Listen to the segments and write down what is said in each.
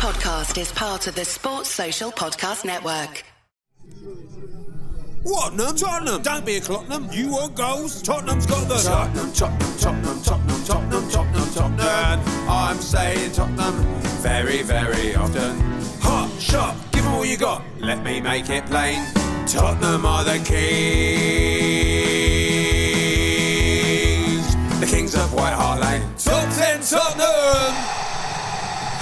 podcast is part of the Sports Social Podcast Network. What, Tottenham? Tottenham. Don't be a Tottenham. You want goals? Tottenham's got the Tottenham, Tottenham, Tottenham, Tottenham, Tottenham, Tottenham, Tottenham. I'm saying Tottenham very, very often. Hot shot, give 'em all you got. Let me make it plain. Tottenham are the kings. The kings of White Hart Lane. Top 10 Tottenham!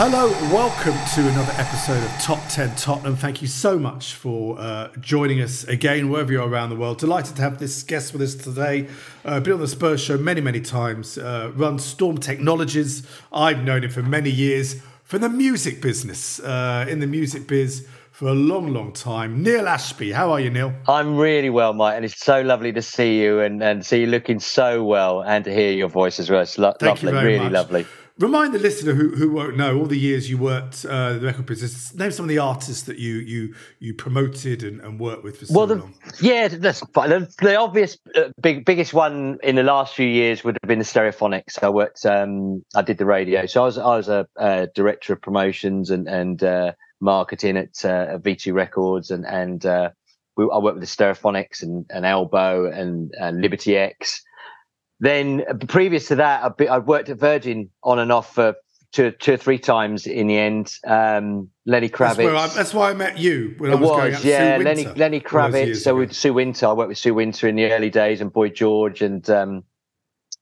Hello, welcome to another episode of Top 10 Tottenham. Thank you so much for uh, joining us again, wherever you are around the world. Delighted to have this guest with us today. Uh, been on the Spurs show many, many times. Uh, runs Storm Technologies. I've known him for many years from the music business, uh, in the music biz for a long, long time. Neil Ashby, how are you, Neil? I'm really well, Mike, and it's so lovely to see you and, and see you looking so well and to hear your voice as well. It's lo- lovely, really much. lovely. Remind the listener who, who won't know all the years you worked uh, the record business. Name some of the artists that you you you promoted and, and worked with for so Well, the, long. yeah, that's fine. The, the obvious uh, big biggest one in the last few years would have been the Stereophonics. I worked, um, I did the radio, so I was I was a, uh director of promotions and and uh, marketing at uh, V2 Records, and and uh, we, I worked with the Stereophonics and, and Elbow and, and Liberty X. Then uh, previous to that, I've, worked at Virgin on and off for two, two or three times in the end. Um, Lenny Kravitz. That's, I, that's why I met you when I It was, going was, yeah. Lenny Lenny Kravitz. So ago. with Sue Winter, I worked with Sue Winter in the early days, and Boy George, and um,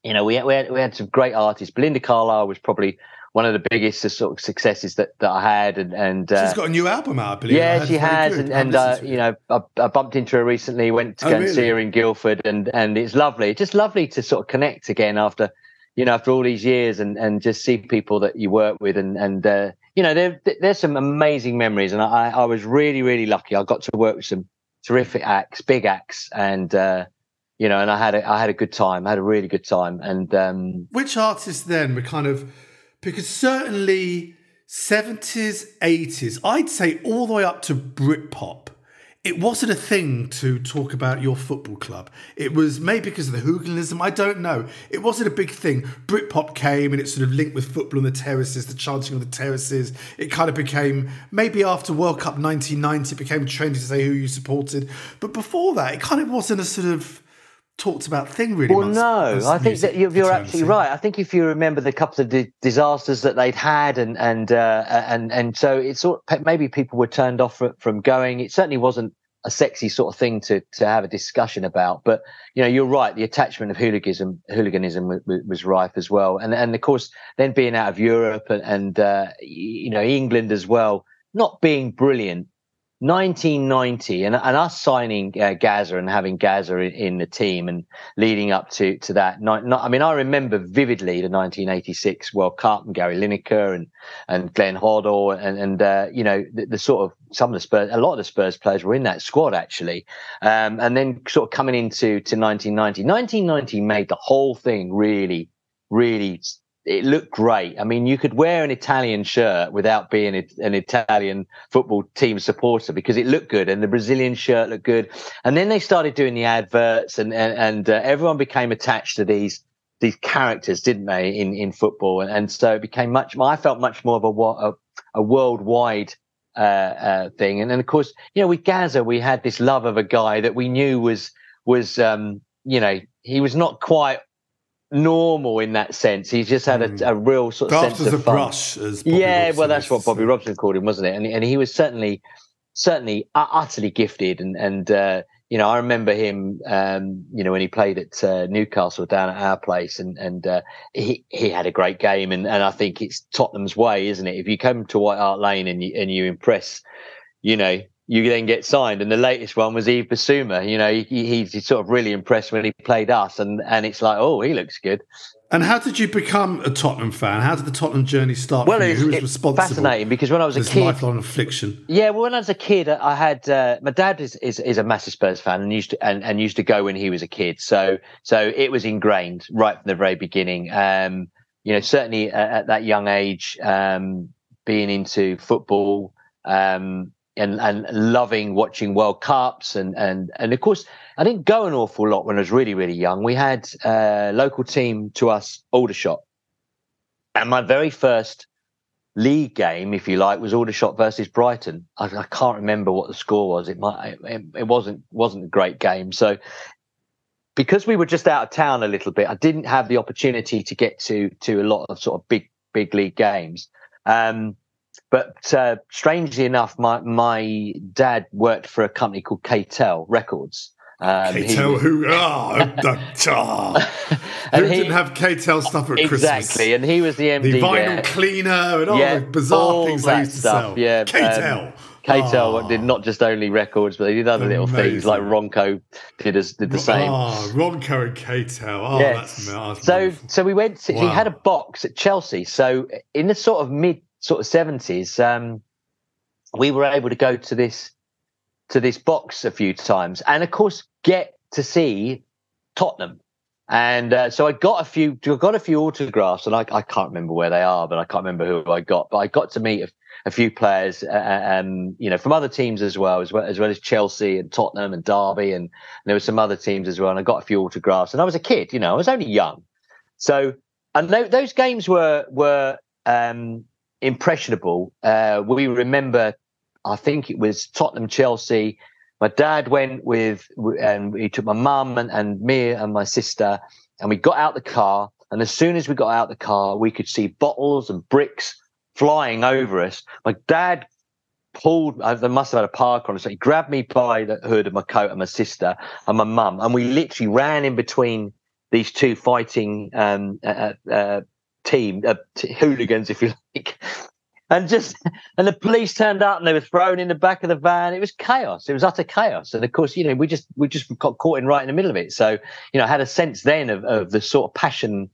you know, we had, we had we had some great artists. Belinda Carlisle was probably one of the biggest sort of successes that, that I had, and and uh, She's got a new album out, I believe. Yeah, she has, good. and, and uh, listened to it. you know, I, I bumped into her recently. Went to Oh, go and see her in Guildford, and and it's lovely. Just lovely to sort of connect again after, you know, after all these years, and and just see people that you work with, and and uh, you know, there there's some amazing memories, and I I was really really lucky. I got to work with some terrific acts, big acts, and uh, you know, and I had a I had a good time. I had a really good time, and um, Which artists then were kind of because certainly seventies, eighties, I'd say all the way up to Britpop. It wasn't a thing to talk about your football club. It was maybe because of the hooliganism. I don't know. It wasn't a big thing. Britpop came and it sort of linked with football on the terraces, the chanting on the terraces. It kind of became maybe after World Cup 1990, it became trendy to say who you supported. But before that, it kind of wasn't a sort of talked about thing really. Well, much no, I think that you're, you're absolutely right. I think if you remember the couple of di- disasters that they'd had, and and uh, and and so it's sort maybe people were turned off from going. It certainly wasn't a sexy sort of thing to to have a discussion about. But you know, you're right. The attachment of hooliganism hooliganism was, was rife as well, and and of course, then being out of Europe and, and uh, you know England as well, not being brilliant. 1990 and, and us signing uh, Gaza and having Gaza in, in the team and leading up to to that. Not, not, I mean, I remember vividly the 1986 World Cup and Gary Lineker and and Glenn Hoddle and and uh, you know the, the sort of some of the Spurs, a lot of the Spurs players were in that squad actually, um, and then sort of coming into to 1990. 1990 made the whole thing really, really. It looked great. I mean, you could wear an Italian shirt without being an Italian football team supporter because it looked good, and the Brazilian shirt looked good. And then they started doing the adverts, and and, and uh, everyone became attached to these these characters, didn't they, in in football? And, and so it became much. I felt much more of a a, a worldwide uh, uh, thing. And then of course, you know, with Gaza, we had this love of a guy that we knew was was um, you know he was not quite normal in that sense. He just had a, a real sort of Daft sense as a of fun. brush, as yeah, Robson well, that's what Bobby say. Robson called him, wasn't it? And and he was certainly certainly utterly gifted, and and uh, you know I remember him, um, you know, when he played at uh, Newcastle down at our place, and and uh, he he had a great game, and and I think it's Tottenham's way, isn't it? If you come to White Hart Lane and you and you impress, you know. You then get signed, and the latest one was Yves Bissouma. You know, he, he, he's sort of really impressed when he played us, and and it's like, oh, he looks good. And how did you become a Tottenham fan? How did the Tottenham journey start Well, for it's, Who was responsible? fascinating because when I was a kid, lifelong affliction. Yeah, well, when I was a kid, I had uh, my dad is, is is a massive Spurs fan and used to and, and used to go when he was a kid. So so it was ingrained right from the very beginning. Um, you know, certainly at, at that young age, um, being into football um, and and loving watching World Cups and and and of course, I didn't go an awful lot when I was really really young. We had a local team to us, Aldershot, and my very first league game, if you like, was Aldershot versus Brighton. I, I can't remember what the score was. It might it, it wasn't wasn't a great game. So because we were just out of town a little bit, I didn't have the opportunity to get to to a lot of sort of big big league games. Um, but uh, strangely enough, my my dad worked for a company called K-tel Records. Um, K-tel, who? Oh, oh. who he, didn't have K-tel stuff at exactly, Christmas? Exactly, and he was the MD. The vinyl there. cleaner and all yeah, the bizarre all things they used to stuff, sell. Yeah, K-tel. Um, K-tel oh. did not just only records, but they did other little things like Ronco did as did the same. Oh, Ronco and K-tel. Oh, yes. that's, that's so beautiful. so we went. To, wow. He had a box at Chelsea. So in the sort of mid sort of seventies, um, we were able to go to this to this box a few times, and of course get to see Tottenham. And uh, so I got a few, I got a few autographs, and I, I, can't remember where they are, but I can't remember who I got. But I got to meet a, a few players, uh, uh um, you know, from other teams as well, as well as well as Chelsea and Tottenham and Derby, and, and there were some other teams as well. And I got a few autographs, and I was a kid, you know, I was only young, so and th- those games were were um, impressionable. Uh, we remember, I think it was Tottenham, Chelsea my dad went with, and he took my mum and, and me and my sister, and we got out the car. And as soon as we got out the car, we could see bottles and bricks flying over us. My dad pulled, I must have had a park on, so he grabbed me by the hood of my coat and my sister and my mum, and we literally ran in between these two fighting um, uh, uh, team uh, t- hooligans, if you like, and just and the police turned up and they were thrown in the back of the van. It was chaos. It was utter chaos. And of course, you know, we just we just got caught in right in the middle of it. So you know, I had a sense then of, of the sort of passion,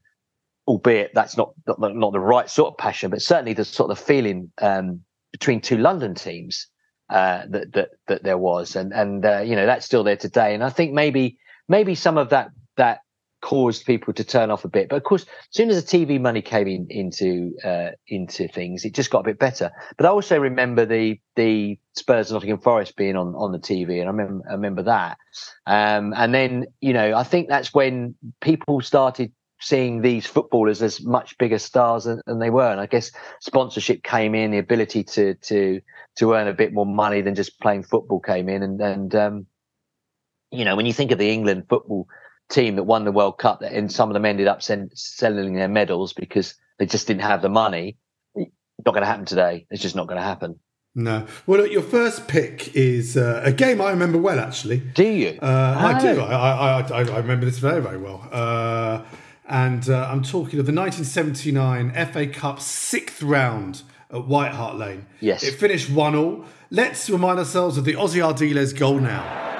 albeit that's not, not not the right sort of passion, but certainly the sort of feeling um, between two London teams uh, that that that there was, and and uh, you know that's still there today. And I think maybe maybe some of that that caused people to turn off a bit. But of course, as soon as the TV money came in, into uh, into things, it just got a bit better. But I also remember the the Spurs and Nottingham Forest being on on the TV, and I remember I remember that. Um, and then you know, I think that's when people started seeing these footballers as much bigger stars than, than, they were. And I guess sponsorship came in, the ability to to to earn a bit more money than just playing football came in, and and um, you know, when you think of the England football team that won the World Cup, and some of them ended up send, selling their medals because they just didn't have the money. Not going to happen today. It's just not going to happen. No. Well, look, your first pick is uh, a game I remember well, actually. Do you? Uh, I do. I, I, I, I, remember this very, very well. Uh, and uh, I'm talking of the 1979 FA Cup sixth round at White Hart Lane. Yes. It finished 1 all. Let's remind ourselves of the Ossie Ardiles goal now.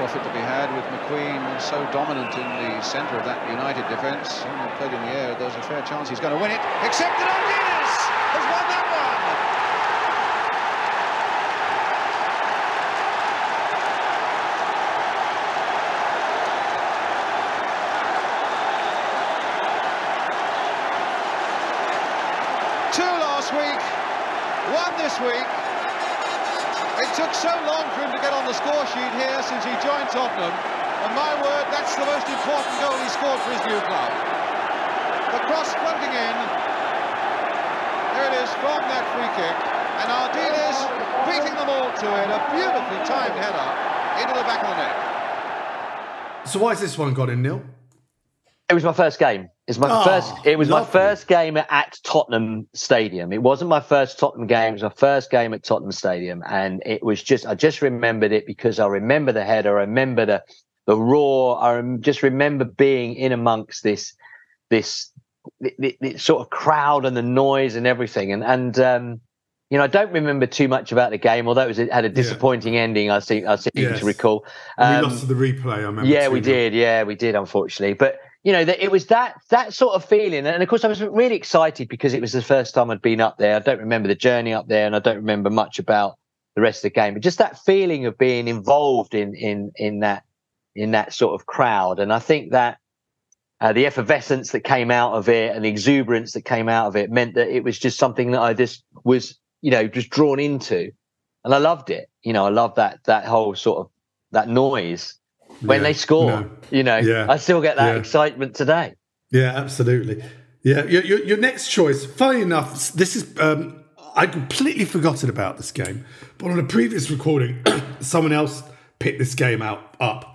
Profit to be had with McQueen so dominant in the centre of that United defence. Played in the air, there's a fair chance he's going to win it. Except that Ardiles has won that one. Two last week, one this week. It took so long for him to get on the score sheet here since he joined Tottenham. And my word, that's the most important goal he scored for his new club. The cross floating in. There it is from that free kick. And Ardiles beating them all to it. A beautifully timed header into the back of the net. So why has this one got in, Neil? It was my first game. It's my oh, first. It was lovely. my first game at Tottenham Stadium. It wasn't my first Tottenham game. It was my first game at Tottenham Stadium, and it was just. I just remembered it because I remember the header. I remember the the roar. I just remember being in amongst this this, this, this sort of crowd and the noise and everything. And and um, you know, I don't remember too much about the game, although it, was, it had a disappointing yeah. ending. I seem I seem yes. to recall. Um, we lost to the replay. I remember. Yeah, we did. Yeah, we did. Unfortunately, but you know, that it was that that sort of feeling. And of course, I was really excited because it was the first time I'd been up there. I don't remember the journey up there, and I don't remember much about the rest of the game. But just that feeling of being involved in in in that in that sort of crowd, and I think that uh, the effervescence that came out of it and the exuberance that came out of it meant that it was just something that I just was you know, just drawn into, and I loved it. You know, I love that that whole sort of that noise when Yeah, they score. no. You know, Yeah, I still get that yeah. excitement today. Yeah, absolutely. Yeah, your, your, your next choice, funny enough, this is, um, I completely forgotten about this game, but on a previous recording, someone else picked this game out up.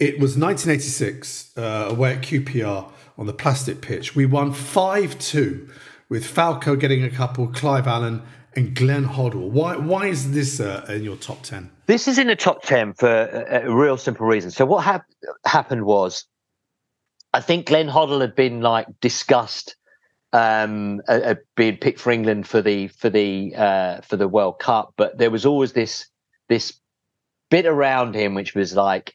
It was 1986, uh, away at QPR on the plastic pitch. We won 5 2 with Falco getting a couple, Clive Allen, and Glenn Hoddle. Why, why is this uh, in your top 10? This is in the top 10 for a, a real simple reason. So, what hap- happened was, I think Glenn Hoddle had been like discussed um, uh, being picked for England for the for the uh, for the World Cup, but there was always this this bit around him which was like,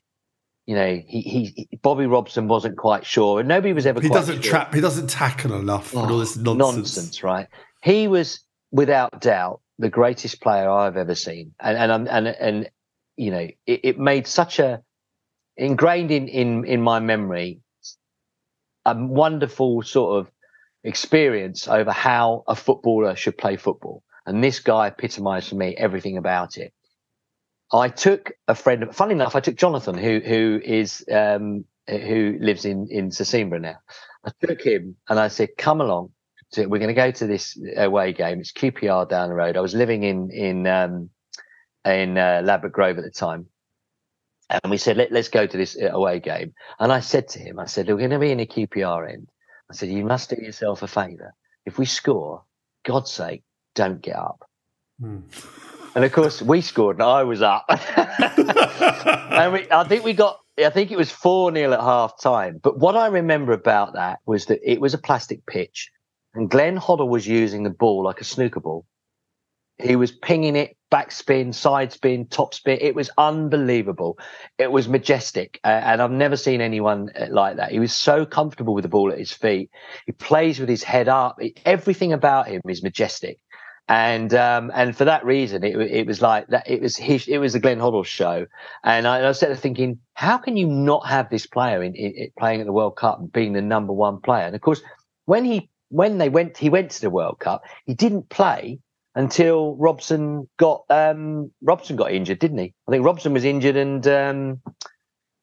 you know, he, he Bobby Robson wasn't quite sure, and nobody was ever. He quite doesn't sure. trap, he doesn't tackle enough and all this Oh, nonsense. right? He was without doubt the greatest player I've ever seen, and and and and you know it, it made such a ingrained in in in my memory a wonderful sort of experience over how a footballer should play football, and this guy epitomized for me everything about it. I took a friend. Funny enough, I took Jonathan, who who is um, who lives in in Sesimbra now. I took him and I said, "Come along. So we're going to go to this away game. It's QPR down the road. I was living in in um, in uh, Ladbroke Grove at the time, and we said, Let, "Let's go to this away game." And I said to him, "I said we're going to be in a QPR end. I said you must do yourself a favour. If we score, God's sake, don't get up." And of course, we scored, and I was up. and we, I think we got, I think it was 4 0 at half time. But what I remember about that was that it was a plastic pitch, and Glenn Hoddle was using the ball like a snooker ball. He was pinging it, backspin, side spin, top spin. It was unbelievable. It was majestic. Uh, and I've never seen anyone uh, like that. He was so comfortable with the ball at his feet. He plays with his head up. Everything about him is majestic and um, and for that reason, it, it was like that. It was his, it was the Glenn Hoddle show, and I, I was sort of thinking, how can you not have this player in, in, in playing at the World Cup and being the number one player? And of course, when he when they went, he went to the World Cup. He didn't play until Robson got um, Robson got injured, didn't he? I think Robson was injured, and um,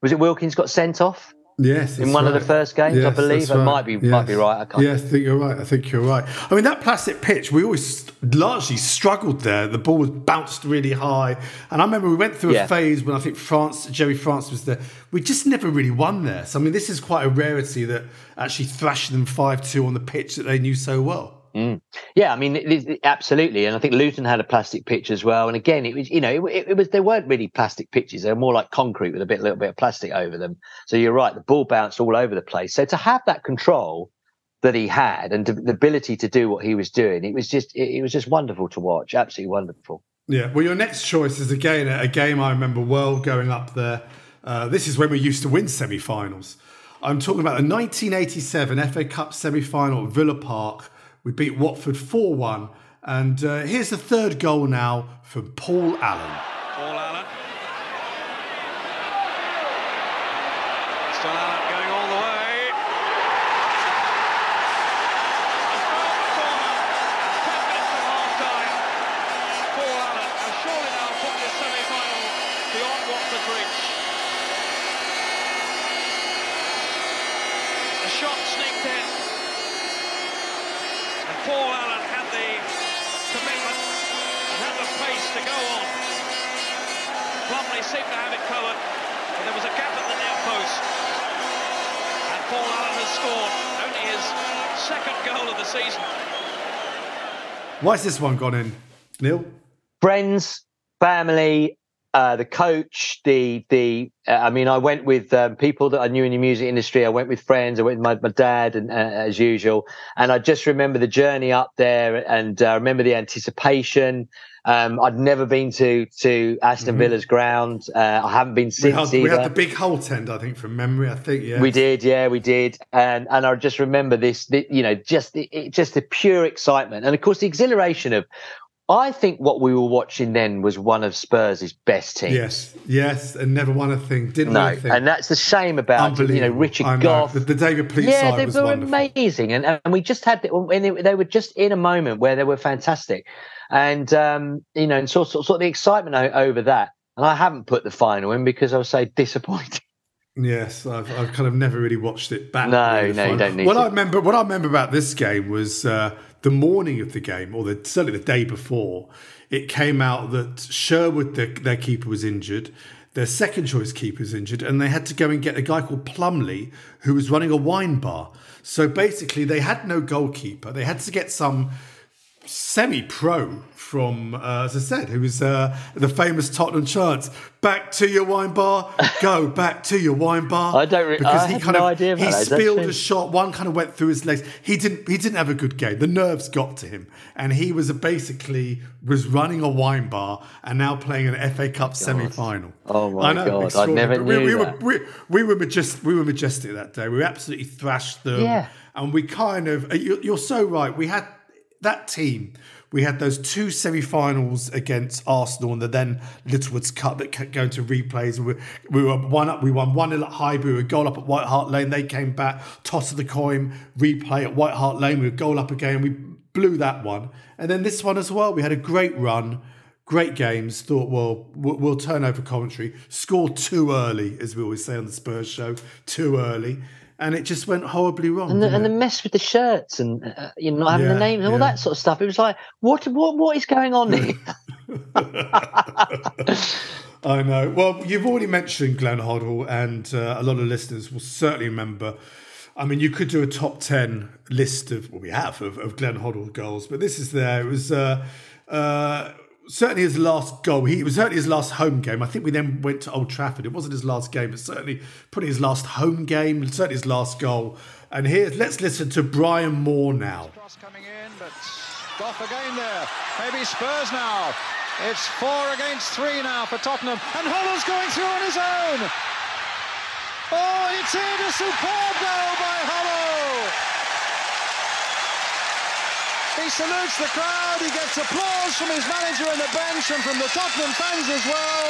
was it Wilkins got sent off? Yes, in one of the first games, I believe. It might be might be right. I can't. Yes, I think you're right. I think you're right. I mean, that plastic pitch, we always largely struggled there. The ball was bounced really high, and I remember we went through Yeah. a phase when I think France, Gerry Francis was there. We just never really won there. So I mean, this is quite a rarity that actually thrashed them five two on the pitch that they knew so well. Yeah, I mean, it, it- absolutely, and I think Luton had a plastic pitch as well. And again, it was you know, it, it was they weren't really plastic pitches; they were more like concrete with a bit, little bit of plastic over them. So you're right, the ball bounced all over the place. So to have that control that he had and to, the ability to do what he was doing, it was just it, it was just wonderful to watch. Absolutely wonderful. Yeah. Well, your next choice is again a game I remember well going up there. Uh, this is when we used to win semi-finals. I'm talking about the 1987 FA Cup semi-final at Villa Park. We beat Watford 4-1, and uh, here's the third goal now from. Paul Allen. Why's this one gone in, Neil? friends, family, uh, the coach, the the. Uh, I mean, I went with um, people that I knew in the music industry. I went with friends. I went with my, my dad, and uh, as usual. And I just remember the journey up there, and uh, remember the anticipation. Um, I'd never been to to Aston Villa's ground. Uh, I haven't been We since had, we had the big hole tent, I think, from memory. I think, yeah. We did, yeah, we did, and and I just remember this, the, you know, just the, it, just the pure excitement, and of course the exhilaration of I think what we were watching then was one of Spurs' best teams. Yes, yes, and never won a thing. Didn't No, win and that's the shame about you know Richard I. Gough. The, the David Pleat yeah, they were wonderful. amazing, and and we just had the, when they, they were just in a moment where they were fantastic, and um, you know, and sort of, sort of the excitement over that. And I haven't put the final in because I was so disappointed. Yes, I've, I've kind of never really watched it back. No, no, you don't need What to. I remember, what I remember about this game was uh, the morning of the game, or the, certainly the day before. It came out that Sherwood, their, their keeper, was injured. Their second choice keeper was injured, and they had to go and get a guy called Plumley who was running a wine bar. So basically, they had no goalkeeper. They had to get some semi-pro from, uh, as I said, who was uh, the famous Tottenham chants. Back to your wine bar, go back to your wine bar. I don't re- I had no idea about he that spilled a shot. One kind of went through his legs. He didn't. He didn't have a good game. The nerves got to him, and he was basically was running a wine bar and now playing an FA Cup semi-final. Oh my I know, God, I never But we, knew we that. Were, we, we were majestic. We were majestic that day. We absolutely thrashed them. Yeah. and we kind of. you- You're so right. We had that team. We had those two semi-finals against Arsenal and the then Littlewoods Cup that kept going to replays. We, we were one up. We won one 0 at Highbury. Were goal up at White Hart Lane. They came back, toss of the coin, replay at White Hart Lane. We were goal up again. We blew that one, and then this one as well. We had a great run. Great games. Thought, well, we'll, we'll turn over commentary. Score too early, as we always say on the Spurs show, too early, and it just went horribly wrong. And the, and the mess with the shirts and uh, you know not having Yeah, the names and all yeah. that sort of stuff. It was like, what what what is going on here? I know. Well, you've already mentioned Glenn Hoddle, and uh, a lot of listeners will certainly remember. I mean, you could do a top 10 list of, well, we have, of, of Glenn Hoddle goals, but this is there. It was uh, uh, certainly his last goal. He, it was certainly his last home game. I think we then went to Old Trafford. It wasn't his last game, but certainly probably his last home game, certainly his last goal. And here, let's listen to Brian Moore now. Cross coming in, but Gough again there. Maybe Spurs now. It's four against three now for Tottenham. And Hoddle's going through on his own. Oh, it's in a superb goal by Hoddle. He salutes the crowd. He gets applause from his manager on the bench and from the Tottenham fans as well.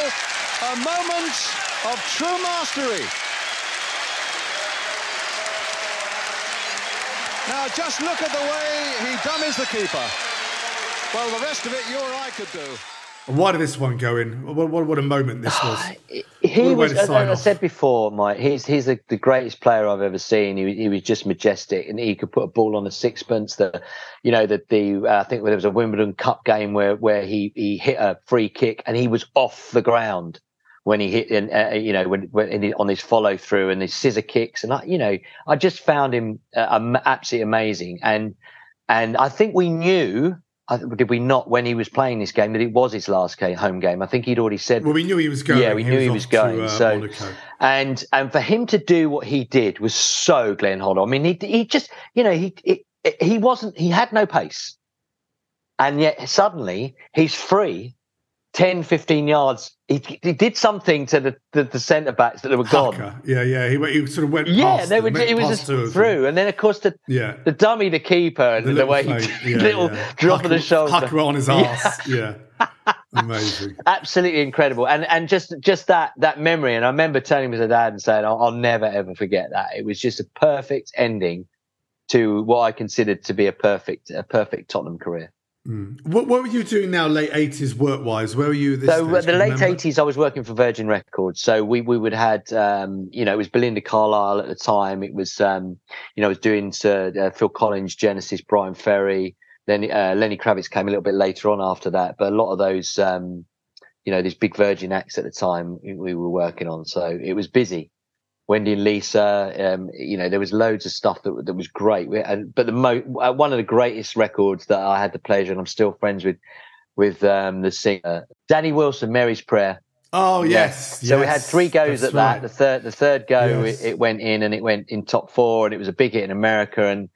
A moment of true mastery. Now just look at the way he dummies the keeper. Well, the rest of it you or I could do. Why did this one go in? What, what, what a moment this was. he What was, as I off. said before, Mike. He's he's the, the greatest player I've ever seen. He, he was just majestic, and he could put a ball on a sixpence. The, you know, that the uh, I think there was a Wimbledon Cup game where where he he hit a free kick and he was off the ground when he hit, and uh, you know, when, when in, on his follow through and his scissor kicks, and I, you know, I just found him uh, absolutely amazing. And and I think we knew. Did we not when he was playing this game that it was his last game, home game? I think he'd already said Well, we knew he was going. Yeah, we knew he was going, To, uh, so- Monaco. and and for him to do what he did was so Glenn Hoddle. I mean, he he just you know he he, he wasn't he had no pace, and yet suddenly he's free, 10, 15 yards. He, he did something to the the, the centre backs that they were gone. Hucker. Yeah, yeah. He, went- he sort of went Yeah, past. they were. It was just two of them. through, and then of course the Yeah. the dummy, the keeper, and the, little way he yeah, little yeah. drop of the Hucker- shoulder, Hucker on his ass. Yeah. Amazing. absolutely incredible and and just just that that memory and i remember telling him to dad and saying I'll, I'll never ever forget that it was just a perfect ending to what i considered to be a perfect a perfect tottenham career What, what were you doing now, late 80s, work wise? Where were you this so stage? the late remember? 80s i was working for virgin records so we we would had um you know it was belinda carlisle at the time it was um you know I was doing uh, uh, phil collins genesis bryan ferry then uh, lenny kravitz came a little bit later on after that but a lot of those um you know these big virgin acts at the time we were working on so it was busy wendy and lisa um you know there was loads of stuff that, that was great we, and but the mo- uh, one of the greatest records that i had the pleasure and i'm still friends with with um the singer danny wilson mary's prayer Oh, yeah. yes. So we had three goes that's at that. right. The third, the third go, Yes. it, it went in and it went in top four, and it was a big hit in America. And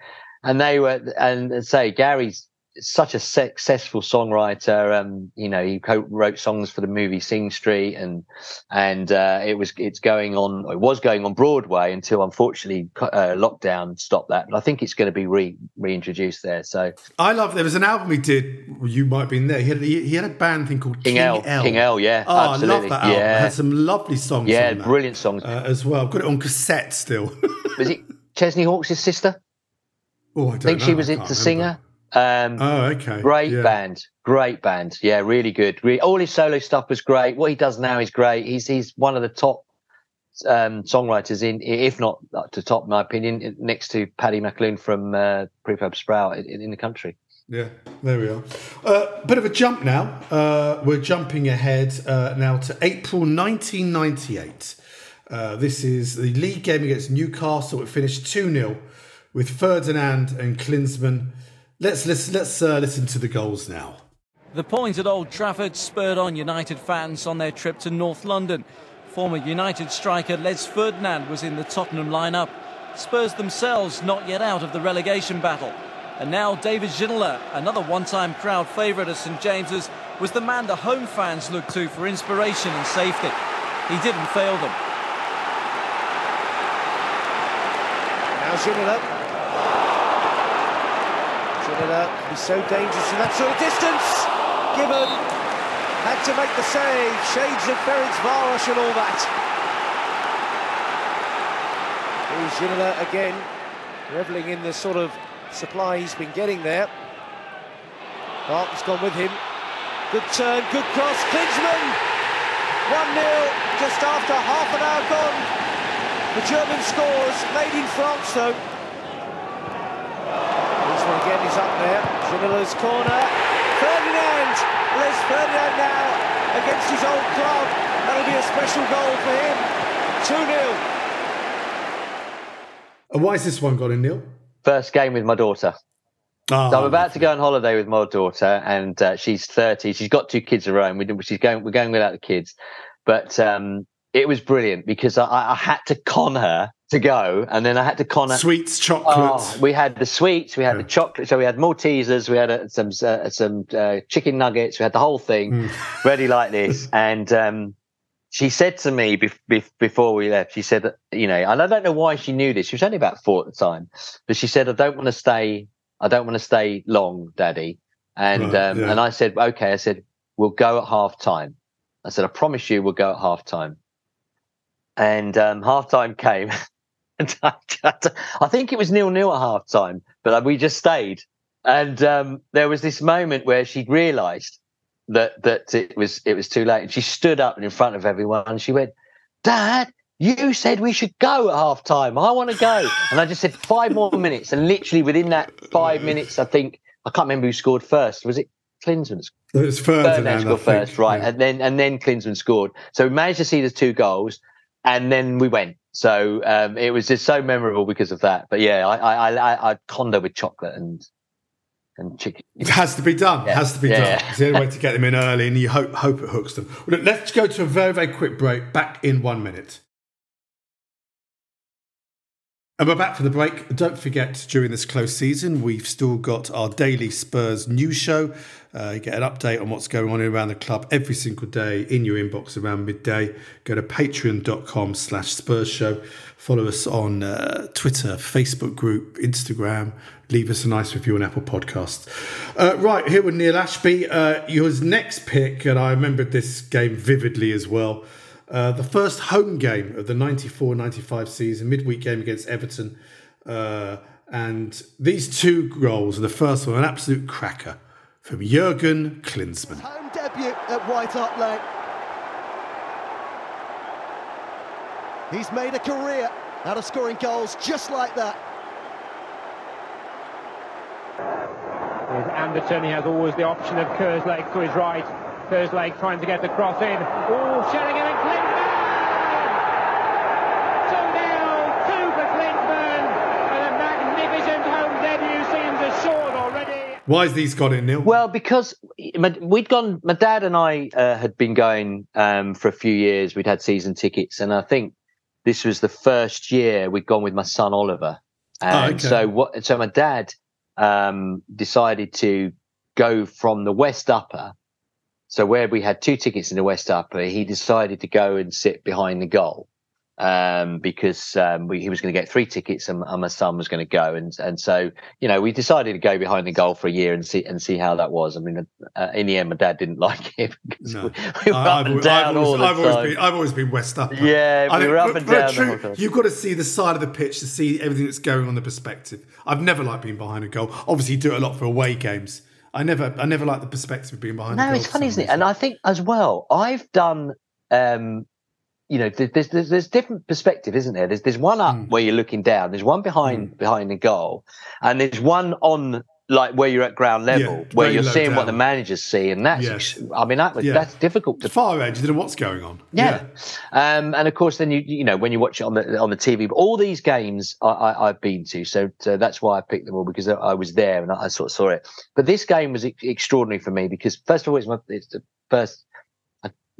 and they were, and say Gary's such a successful songwriter. Um, you know, he co wrote songs for the movie Sing Street, and and uh, it was it's going on. It was going on Broadway until unfortunately uh, lockdown stopped that. But I think it's going to be re reintroduced there. So I love. There was an album he did. You might have been there. He had he, had a band thing called King, King L. L. King L. Yeah. Oh, absolutely. I love that album. Yeah. It had some lovely songs. Yeah, brilliant songs uh, as well. I've got it on cassette still. was it Chesney Hawkes' sister? Oh, I, I think know. she was it, the singer. Um, oh, okay. Great yeah. band, great band. Yeah, really good. all his solo stuff was great. What he does now is great. He's he's one of the top um, songwriters in, if not to top, in my opinion, next to Paddy McAloon from uh, Prefab Sprout in, in, the country. Yeah, there we are. Uh, bit of a jump now. Uh, we're jumping ahead uh, now to April 1998. Uh, this is the league game against Newcastle. It finished 2 0 with Ferdinand and Klinsmann. Let's listen, let's uh, listen to the goals now. The point at Old Trafford spurred on United fans on their trip to North London. Former United striker Les Ferdinand was in the Tottenham lineup. Spurs themselves not yet out of the relegation battle. And now David Ginola, another one-time crowd favourite at St James's, was the man the home fans looked to for inspiration and safety. He didn't fail them. Now Ginola. Ginola is so dangerous in that sort of distance. Given had to make the save. Shades of Ferencvaros and all that. Here's Ginola again, revelling in the sort of supply he's been getting there. Barton's gone with him. Good turn, good cross. Klinsmann! 1-0, just after half an hour gone. The German scores, made in France though. This one again is up there. Ginola's corner. Ferdinand! Les Ferdinand now against his old club. That'll be a special goal for him. 2 0. And why is this one gone in, Neil? First game with my daughter. Oh, so I'm about to go on holiday with my daughter, and uh, she's 30. She's got two kids of her own. She's going. We're going without the kids, but um, it was brilliant because I, I, had to con her to go, and then I had to con her. Sweets, chocolates. Oh, we had the sweets, we had yeah. the chocolate, so we had Maltesers, we had uh, some uh, some uh, chicken nuggets, we had the whole thing mm. ready like this. And um, she said to me be- be- before we left, she said, you know, and I don't know why she knew this. She was only about four at the time, but she said, "I don't want to stay. I don't want to stay long, Daddy." And right, um, yeah. and I said, "Okay." I said, "We'll go at half time." I said, "I promise you, we'll go at half time." And um, half time came. I think it was nil nil at half time, but we just stayed. And um, there was this moment where she realised that that it was it was too late, and she stood up in front of everyone and she went, "Dad, you said we should go at half time. I want to go." And I just said five more minutes, and literally within that five minutes, I think I can't remember who scored first. Was it Klinsmann? It was Ferdinand, scored first, right? Yeah. And then and then Klinsmann scored. So we managed to see the two goals and then we went. So um, it was just so memorable because of that. But yeah, I I I, I condo with chocolate and and chicken. It has to be done. Yeah. Has to be yeah. done. It's the only way to get them in early, and you hope hope it hooks them. Well, look, let's go to a very very quick break. Back in one minute. And we're back for the break. Don't forget, during this close season, we've still got our daily Spurs news show. Uh, you get an update on what's going on around the club every single day in your inbox around midday. Go to patreon.com slash Spurs show. Follow us on uh, Twitter, Facebook group, Instagram. Leave us a nice review on Apple Podcasts. Uh, right, here with Neil Ashby. Uh, your next pick, and I remembered this game vividly as well. Uh, the first home game of the 94 95 season, midweek game against Everton. Uh, and these two goals, and the first one, an absolute cracker from Jurgen Klinsmann. Home debut at White Hart Lane. He's made a career out of scoring goals just like that. With Anderton, he has always the option of Kerslake to his right. Kerslake trying to get the cross in. Oh, Sheringham and Klinsmann! Why has these got in, Neil? Well, because we'd gone. My dad and I uh, had been going um, for a few years. We'd had season tickets, and I think this was the first year we'd gone with my son Oliver. Oh, and oh, okay. so what? So my dad um, decided to go from the West Upper. So where we had two tickets in the West Upper, he decided to go and sit behind the goal um, because um, we, he was going to get three tickets and, and my son was going to go, and and so you know we decided to go behind the goal for a year and see and see how that was. I mean, uh, in the end, my dad didn't like it because No. we, we were I've, up and always, down I've, always, all the I've always time. been I've always been West up. Yeah, I we think were up and down true-. You've got to see the side of the pitch to see everything that's going on the perspective. I've never liked being behind a goal. Obviously, do it a lot for away games. I never I never like the perspective of being behind. a No, it's funny, isn't it? And I think as well, I've done, um, you know, there's, there's there's different perspective, isn't there? There's there's one up Hmm. where you're looking down. There's one behind behind the goal, and there's one on like where you're at ground level, Yeah, where you're seeing what the managers see, and that's Yes. I mean that was Yeah. that's difficult to far edge. You know what's going on. yeah. Um, and of course, then you you know when you watch it on the on the TV, but all these games I, I've been to, so, so that's why I picked them all because I, was there and I, I sort of saw it. But this game was ex- extraordinary for me because first of all, it's, my, it's the first.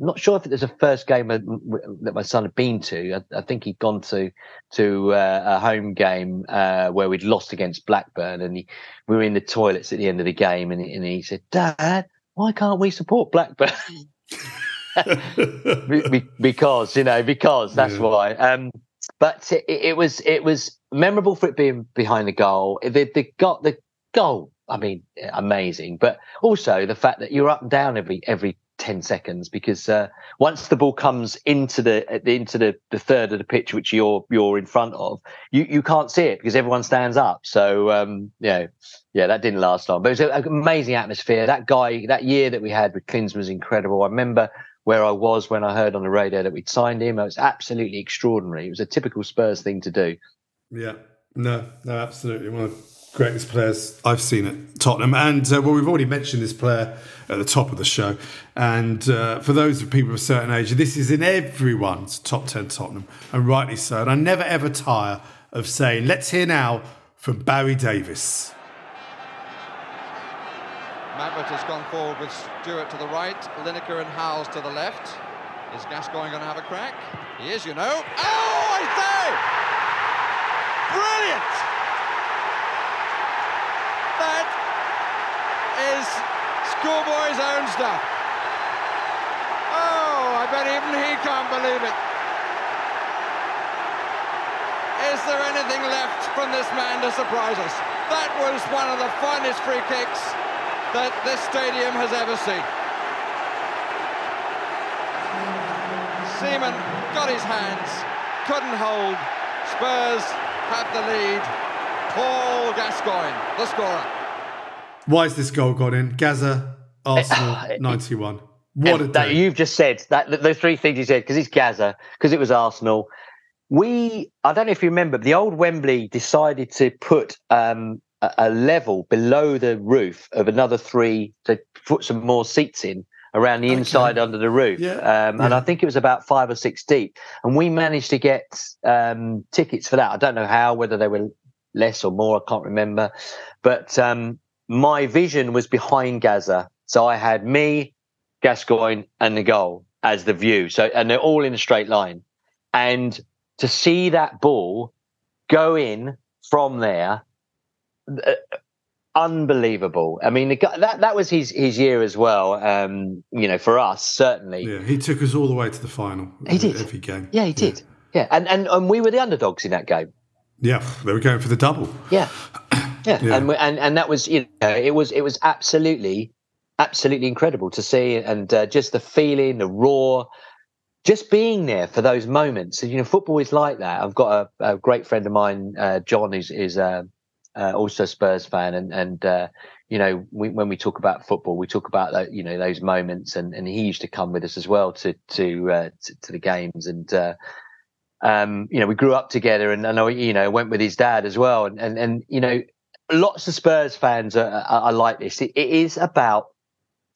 I'm not sure if it was the first game that my son had been to. I, I think he'd gone to to uh, a home game uh, where we'd lost against Blackburn, and he, we were in the toilets at the end of the game, and, he- and he said, "Dad, why can't we support Blackburn?" Be- be- because you know because that's Yeah. why um but it, it was it was memorable for it being behind the goal the the got the goal i mean amazing but also the fact that you're up and down every every 10 seconds because uh, once the ball comes into the into the, the third of the pitch which you're you're in front of you you can't see it because everyone stands up so um know yeah that didn't last long but it was an amazing atmosphere that guy that year that we had with Klinsmann was incredible i remember where I was when I heard on the radio that we'd signed him. It was absolutely extraordinary. It was a typical Spurs thing to do. Yeah, no, no, absolutely. One of greatest players I've seen at Tottenham. And uh, well, we've already mentioned this player at the top of the show. And uh, for those of people of a certain age, this is in everyone's top 10 Tottenham, and rightly so. And I never ever tire of saying, let's hear now from Barry Davies. Mabbutt has gone forward with Stewart to the right, Lineker and Howells to the left. Is Gascoigne going to have a crack? He is, you know. Oh, I say! Brilliant! That is schoolboy's own stuff. Oh, I bet even he can't believe it. Is there anything left from this man to surprise us? That was one of the finest free kicks that this stadium has ever seen. Seaman got his hands, couldn't hold. Spurs have the lead. Paul Gascoigne, the scorer. Why is this goal gone in? Gaza, Arsenal, 91. What a that day. you've just said that the, the three things you said because it's Gaza, because it was Arsenal. We, I don't know if you remember, the old Wembley decided to put um, a, a level below the roof of another three to put some more seats in around the Okay. inside under the roof. Yeah, Um, And yeah. I think it was about five or six deep. And we managed to get um, tickets for that. I don't know how, whether they were less or more, I can't remember. But um, my vision was behind Gaza. So I had me, Gascoigne, and the goal as the view. So, and they're all in a straight line. And to see that ball go in from there, uh, unbelievable. I mean, the guy, that that was his his year as well. Um, you know, for us certainly. Yeah, he took us all the way to the final. He did. Every game. Yeah, he did. Yeah, and, and and we were the underdogs in that game. Yeah, they were going for the double. Yeah, yeah, Yeah. and and and that was you know it was it was absolutely absolutely incredible to see and uh, just the feeling, the roar, just being there for those moments. And, you know, football is like that. I've got a, a great friend of mine, uh, John, who's is uh, uh, also a Spurs fan, and and uh, you know we, when we talk about football, we talk about that you know those moments, and and he used to come with us as well to to uh, to, to the games and. Uh, um, you know, we grew up together, and, I, you know, went with his dad as well, and and, and you know, lots of Spurs fans are, are, are like this. It, it is about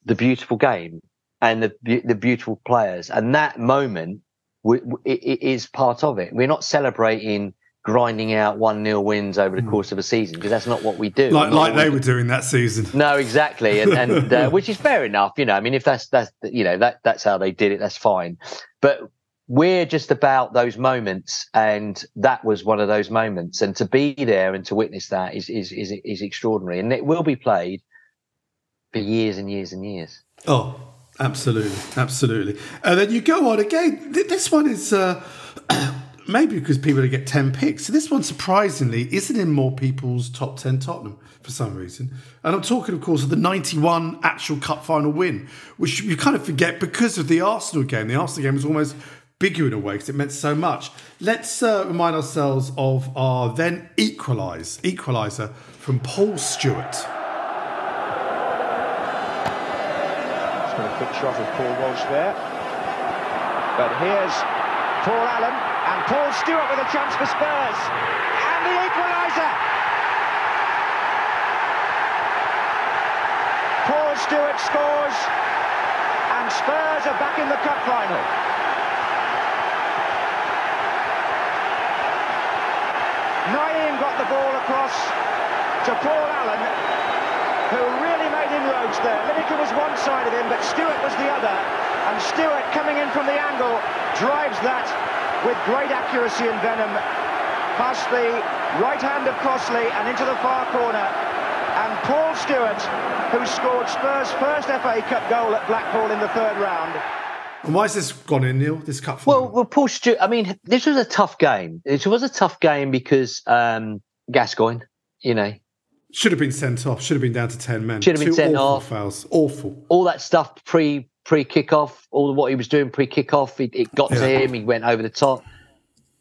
the beautiful game and the the beautiful players, and that moment w- w- it, it is part of it. We're not celebrating grinding out one nil wins over the course of a season because that's not what we do. Hmm. Like, like we they were doing that season. no, exactly, and, and uh, which is fair enough. You know, I mean, if that's that's you know that that's how they did it, that's fine. But we're just about those moments, and that was one of those moments. And to be there and to witness that is is is, is extraordinary, and it will be played for years and years and years. Oh, absolutely, absolutely. And then you go on again. This one is uh, maybe because people get ten picks. So this one, surprisingly, isn't in more people's top ten Tottenham for some reason. And I'm talking, of course, of the '91 actual cup final win, which you kind of forget because of the Arsenal game. The Arsenal game was almost bigger in a way because it meant so much. Let's uh, remind ourselves of our then equalise equaliser from Paul Stewart. It's got a quick shot of Paul Walsh there. But here's Paul Allen and Paul Stewart with a chance for Spurs. And the equaliser. Paul Stewart scores. And Spurs are back in the cup final. Nayim got the ball across to Paul Allen, who really made inroads there. Lineker was one side of him, but Stewart was the other. And Stewart, coming in from the angle, drives that with great accuracy and venom past the right hand of Crossley and into the far corner. And Paul Stewart, who scored Spurs' first FA Cup goal at Blackpool in the third round. And why has this gone in, Neil? This cup final? Well, well, Paul Stewart. I mean, this was a tough game. It was a tough game because um, Gascoigne, you know, Should have been sent off. Should have been down to ten men. Should have been Two sent awful off. Fouls. Awful. all that stuff pre pre kickoff, all what he was doing pre kickoff, it, it got to him. He went over the top.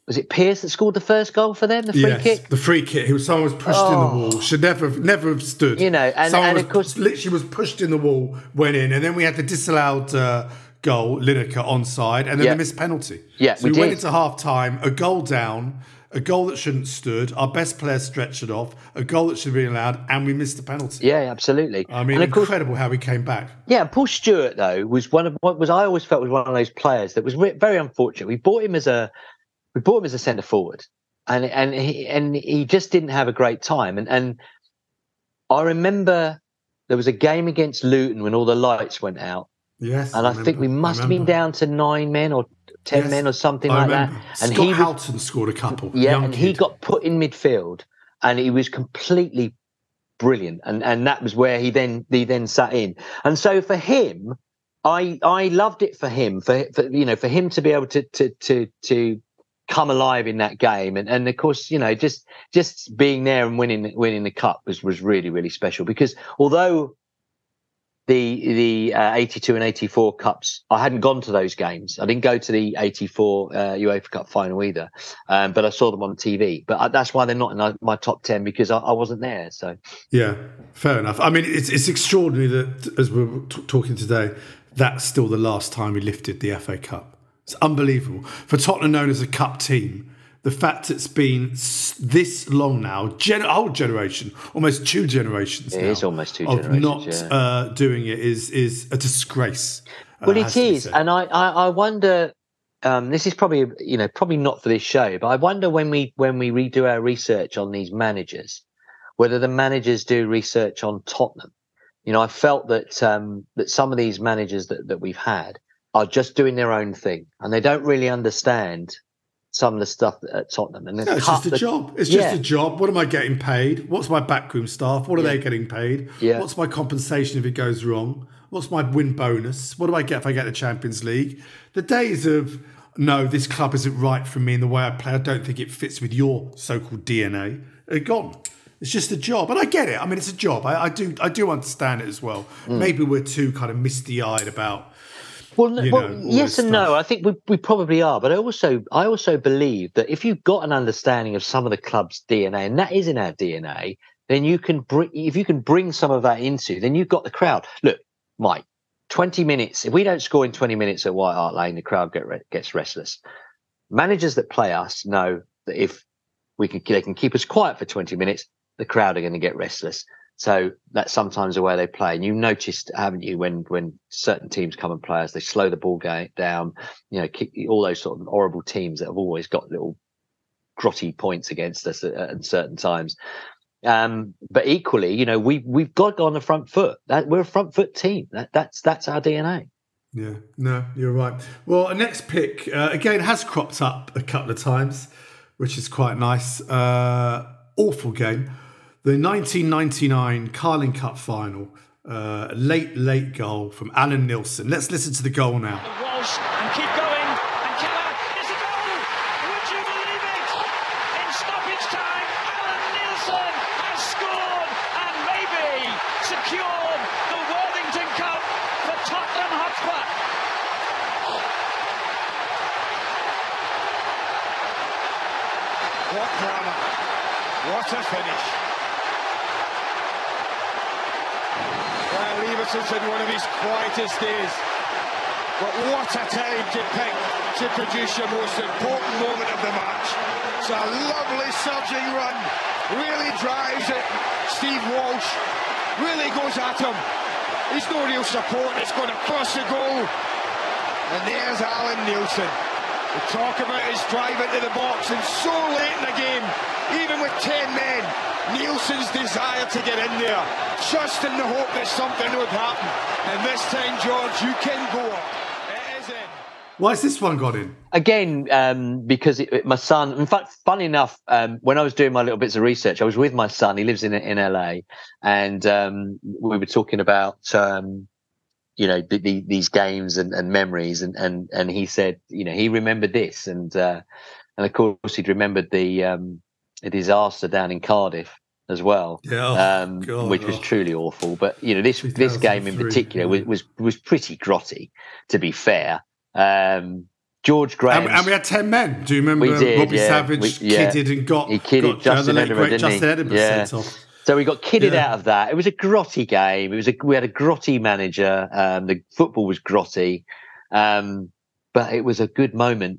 Was it Pearce that scored the first goal for them? The free yes, kick. the free kick. He was someone was pushed in the wall. Should never have never have stood. You know, and- someone and was, of course- literally was pushed in the wall, went in, and then we had the disallowed uh, goal, Lineker onside, and then Yeah. the missed penalty. Yeah, so we we, went into half time, a goal down, a goal that shouldn't have stood. Our best player stretched it off, a goal that should have been allowed, and we missed the penalty. Yeah, absolutely. I mean, and of course, incredible how we came back. yeah, Paul Stewart though was one of what was I always felt was one of those players that was very unfortunate. We bought him as a we bought him as a centre forward, and and he and he just didn't have a great time. And and I remember there was a game against Luton when all the lights went out, Yes, and I, think we must have been down to nine men or ten Yes, men or something I like that. And Scott he Houghton scored a couple. yeah, and he got put in midfield, and he was completely brilliant. And and that was where he then he then sat in. And so for him, I I loved it for him for, for you know for him to be able to to to to come alive in that game and and of course you know just just being there and winning winning the cup was was really really special because although the the uh, 82 and 84 cups i hadn't gone to those games i didn't go to the 84 uh, uefa cup final either um, but i saw them on tv but I, that's why they're not in uh, my top 10 because I, I wasn't there so Yeah, fair enough. I mean, it's, it's extraordinary that, as we're t- talking today, that's still the last time we lifted the FA Cup. It's unbelievable. For Tottenham, known as a cup team, the fact it's been this long now, gen- whole generation, almost two generations It now, is almost two of generations, not yeah. uh, doing it is is a disgrace. uh, well has it is and I, I i wonder um this is probably you know probably not for this show but i wonder when we when we redo our research on these managers whether the managers do research on tottenham you know i felt that um that some of these managers that, that we've had are just doing their own thing and they don't really understand some of the stuff at tottenham and No, it's just a that- job. It's Yeah. just a job. What am I getting paid? What's my backroom staff? What are Yeah. they getting paid? Yeah. What's my compensation if it goes wrong? What's my win bonus? What do I get if I get the Champions League? The days of no, this club isn't right for me in the way I play. I don't think it fits with your so-called DNA. Are gone. It's just a job, and I get it. I mean, it's a job. I, I do, I do understand it as well. Mm. Maybe we're too kind of misty-eyed about. Well, no- well know, yes and no. I think we, we probably are, but I also I also believe that if you've got an understanding of some of the club's DNA, and that is in our DNA, then you can bring if you can bring some of that into, then you've got the crowd. Look, Mike, twenty minutes. If we don't score in twenty minutes at White Hart Lane, the crowd get re- gets restless. Managers that play us know that if we can they can keep us quiet for twenty minutes, the crowd are going to get restless. So that's sometimes the way they play. And you noticed, haven't you, when when certain teams come and play us, they slow the ball game down. You know, kick, all those sort of horrible teams that have always got little grotty points against us at, at certain times. Um, but equally, you know, we we've got to go on the front foot. That we're a front foot team. That that's that's our DNA. Yeah, no, you're right. Well, next pick uh, again has cropped up a couple of times, which is quite nice. Uh, awful game, the 1999 Carling Cup final. Uh, late, late goal from Alan Nielsen. Let's listen to the goal now. Walsh and keep going. And Keller is a goal. Would you believe it? In stoppage time, Alan Nielsen has scored and maybe secured the Worthington Cup for Tottenham Hotspur. What drama. What a finish. Well, Iversen's in one of his quietest days. But what a time to pick to produce your most important moment of the match. It's a lovely surging run. Really drives it. Steve Walsh really goes at him. He's no real support. It's going to cross the goal. And there's Alan Nielsen. We talk about his drive into the box and so late in the game, even with 10 men, Nielsen's desire to get in there, just in the hope that something would happen. And this time, George, you can go. In. Why has this one got in? Again, um, because it, my son, in fact, funny enough, um, when I was doing my little bits of research, I was with my son. He lives in in LA, and um, we were talking about um, you know the, the, these games and, and memories, and, and and he said, you know, he remembered this, and uh, and of course he'd remembered the um, the disaster down in Cardiff as well, Yeah, oh, um, God, which was oh. truly awful. But you know, this this game in 2003, particular was, was was pretty grotty, to be fair. Um, George Graham. And, we had 10 men. Do you remember We did, Robbie yeah. Savage We- yeah. kidded and got, He kidded got Justin the late Edinburgh, didn't? Justin Edinburgh Yeah. sent off. So we got kidded Yeah. out of that. It was a grotty game. It was a we had a grotty manager. Um, the football was grotty, um, but it was a good moment.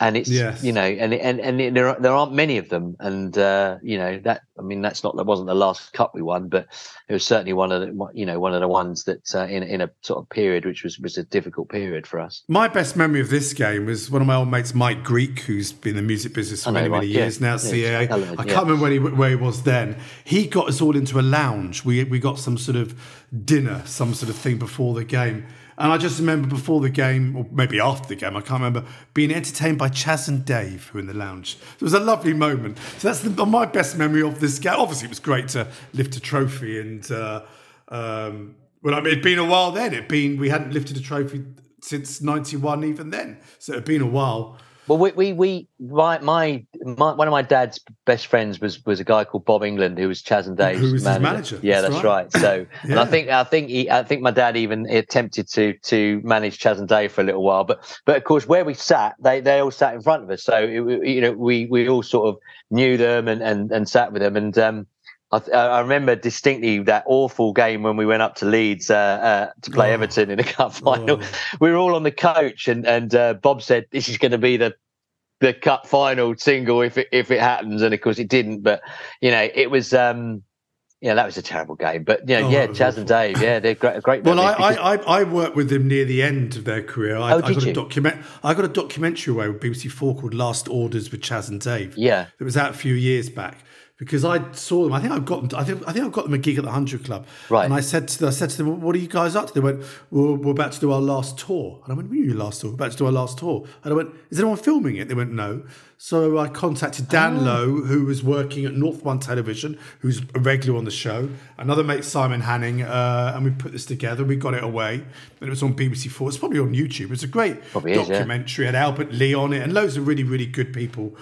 And it's Yes. you know, and and and there are, there aren't many of them. And uh, you know that I mean that's not that wasn't the last cup we won, but it was certainly one of the you know one of the ones that uh, in in a sort of period which was was a difficult period for us. My best memory of this game was one of my old mates, Mike Greek, who's been in the music business for know many, many Mike, yeah. years now, Yeah, CAA. I can't remember where he, where he was then. He got us all into a lounge. We, we got some sort of dinner, some sort of thing before the game. And I just remember before the game, or maybe after the game, I can't remember, being entertained by Chas and Dave, who were in the lounge. It was a lovely moment. So that's the, my best memory of this game. Obviously, it was great to lift a trophy and. Uh, um, well, I mean, it'd been a while then. It'd been we hadn't lifted a trophy since '91, even then. So it'd been a while. Well, we we, we my, my my one of my dad's best friends was was a guy called Bob England, who was Chas and Dave's Who was his manager, Yeah, that's that's, right. right. So, and I think I think he, I think my dad even attempted to to manage Chas and Dave for a little while, but but of course where we sat, they they all sat in front of us, so it, you know we we all sort of knew them and and and sat with them, and um. I, I remember distinctly that awful game when we went up to Leeds uh, uh, to play Oh. Everton in a cup final. Oh. We were all on the coach, and and uh, Bob said, "This is going to be the the cup final single if it if it happens and of course it didn't but you know it was um yeah that was a terrible game but you know Oh, yeah chas awful. and dave yeah they're great great Well, I, memories I, because- I, I worked with them near the end of their career. I, Oh, I did got a you? document. I got a documentary away with BBC Four called "Last Orders" with Chas and Dave. Yeah. it was out a few years back because I saw them. I think I've got them. I think I think I've got them a gig at the Hundred Club. Right. And I said to them, I said to them, "What are you guys up to?" They went, well, "We're about to do our last tour." And I went, "When are your last tour? We're about to do our last tour." And I went, "Is anyone filming it?" They went, "No." So I contacted Dan Oh. Lowe, who was working at North One Television, who's a regular on the show. Another mate, Simon Hanning, uh, and we put this together. We got it away, and it was on BBC Four. It's probably on YouTube. It's a great Probably is, yeah. documentary. Had Albert Lee on it, and loads of really, really good people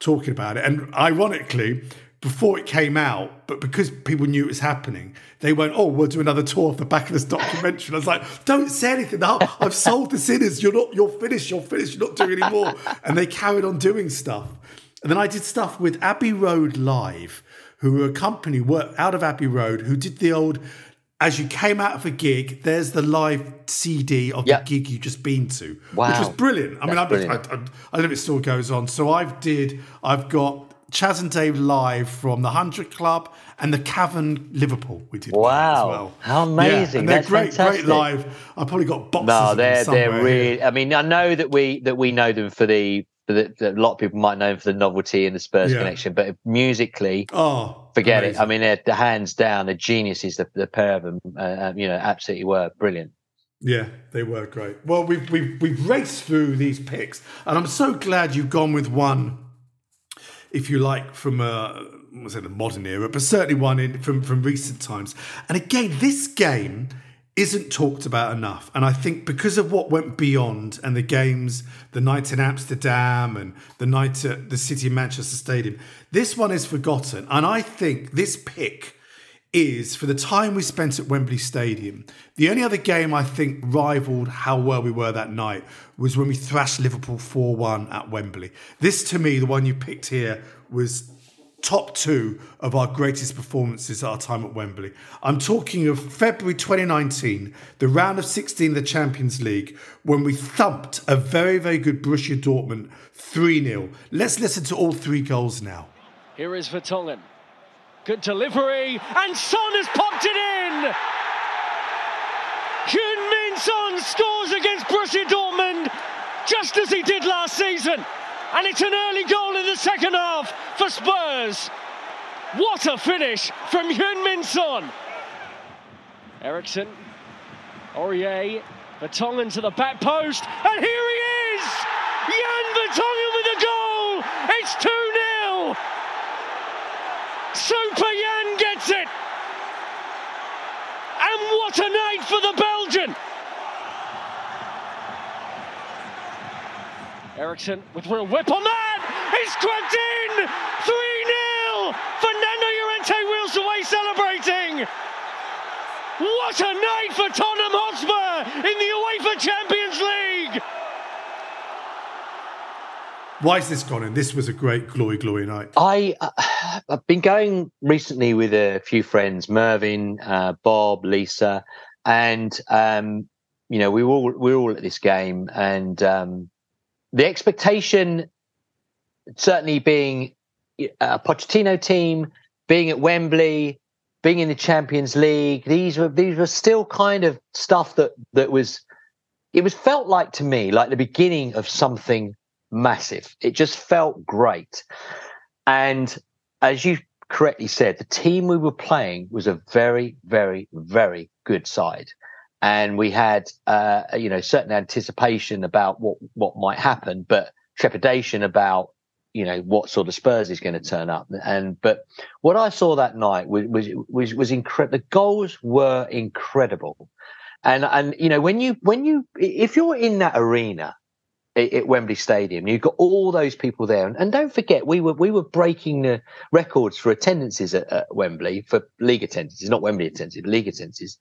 talking about it. And ironically, before it came out, but because people knew it was happening, they went, "Oh, we'll do another tour off the back of this documentary." And I was like, "Don't say anything. No, I've sold the sinners. You're not. You're finished. You're finished. You're not doing any more." And they carried on doing stuff. And then I did stuff with Abbey Road Live, who were a company work out of Abbey Road, who did the old. As you came out of a gig, there's the live CD of Yep. the gig you just been to, which was brilliant. I mean, That's I, I, brilliant. I, I don't know if it still goes on. So I've did. I've got Chas and Dave live from the Hundred Club and the Cavern Liverpool. We did Wow. well. How Yeah, amazing. and they're That's great, fantastic. great live. I probably got boxes. no they're they're really i mean i know that we that we know them for the for the, that a lot of people might know them for the novelty and the spurs Yeah. connection but musically Oh, forget amazing. it i mean they're the hands down the geniuses the, the pair of them uh, uh, you know absolutely were brilliant Yeah, they were great. Well, we've, we've, we've raced through these picks, and I'm so glad you've gone with one if you like, from a was it the modern era, but certainly one in from from recent times. And again, this game isn't talked about enough. And I think because of what went beyond and the games, the night in Amsterdam and the night at the City of Manchester Stadium, this one is forgotten. And I think this pick is for the time we spent at Wembley Stadium. The only other game I think rivaled how well we were that night was when we thrashed Liverpool 4 1 at Wembley. This, to me, the one you picked here, was top two of our greatest performances at our time at Wembley. I'm talking of February 2019, the round of 16 of the Champions League, when we thumped a very, very good Borussia Dortmund 3 0. Let's listen to all three goals now. Here is Vertonghen. Good delivery, and Son has popped it in! Heung-min Son scores against Borussia Dortmund, just as he did last season. And it's an early goal in the second half for Spurs. What a finish from Heung-min Son. Eriksen, Aurier, Vertonghen to the back post, and here he is! Jan Vertonghen with a goal! It's 2 0! Super Jan gets it! And what a night for the Belgian! Eriksen with real whip on that! It's cracked in! 3 0! Fernando Llorente wheels away celebrating! What a night for Tottenham Hotspur in the UEFA Champions League! Why is this gone in? This was a great glory, glory night. I uh, I've been going recently with a few friends, Mervyn, uh, Bob, Lisa, and um, you know we were all we were all at this game, and um, the expectation certainly being a Pochettino team, being at Wembley, being in the Champions League. These were these were still kind of stuff that that was. It was felt like to me like the beginning of something massive. It just felt great. And as you correctly said, the team we were playing was a very, very, very good side. And we had, uh, you know, certain anticipation about what, what might happen, but trepidation about, you know, what sort of Spurs is going to turn up. And, but what I saw that night was, was, was, was incredible. The goals were incredible. And, and, you know, when you, when you, if you're in that arena, at Wembley Stadium. You've got all those people there, and, and, don't forget we were we were breaking the records for attendances at, at Wembley for league attendances, not Wembley attendances, league attendances.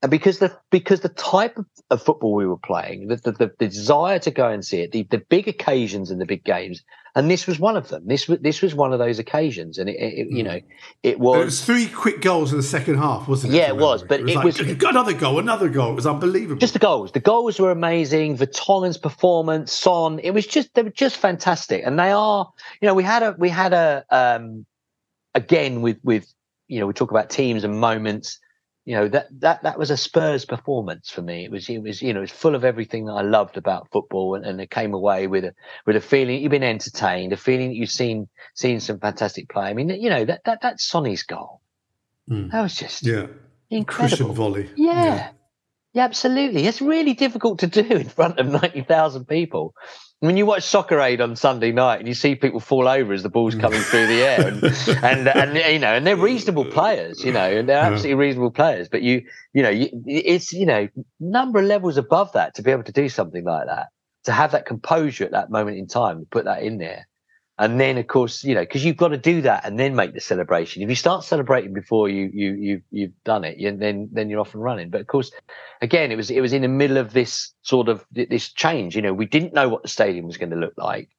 And because the because the type of, of football we were playing, the, the, the, desire to go and see it, the, the big occasions and the big games, and this was one of them. This was this was one of those occasions, and it, it you know it was. It was three quick goals in the second half, wasn't it? Yeah, it was. But it was, it was like, another goal, another goal. It was unbelievable. Just the goals. The goals were amazing. Vertonghen's performance, Son. It was just they were just fantastic, and they are. You know, we had a we had a um again with with you know we talk about teams and moments you know that that that was a Spurs performance for me. It was it was you know it was full of everything that I loved about football, and, and it came away with a with a feeling you've been entertained, a feeling that you've seen seen some fantastic play. I mean, you know that that that Sonny's goal, mm. that was just yeah incredible volley. Yeah. yeah. yeah, absolutely. It's really difficult to do in front of ninety thousand people when you watch Soccer Aid on Sunday night and you see people fall over as the ball's mm. coming through the air, and, and, and you know, and they're reasonable players, you know, and they're absolutely reasonable players. But you, you know, you, it's you know, number of levels above that to be able to do something like that, to have that composure at that moment in time, put that in there, and then of course you know because you've got to do that and then make the celebration. If you start celebrating before you you you you've done it you, then then you're off and running. But of course again it was it was in the middle of this sort of this change. You know we didn't know what the stadium was going to look like.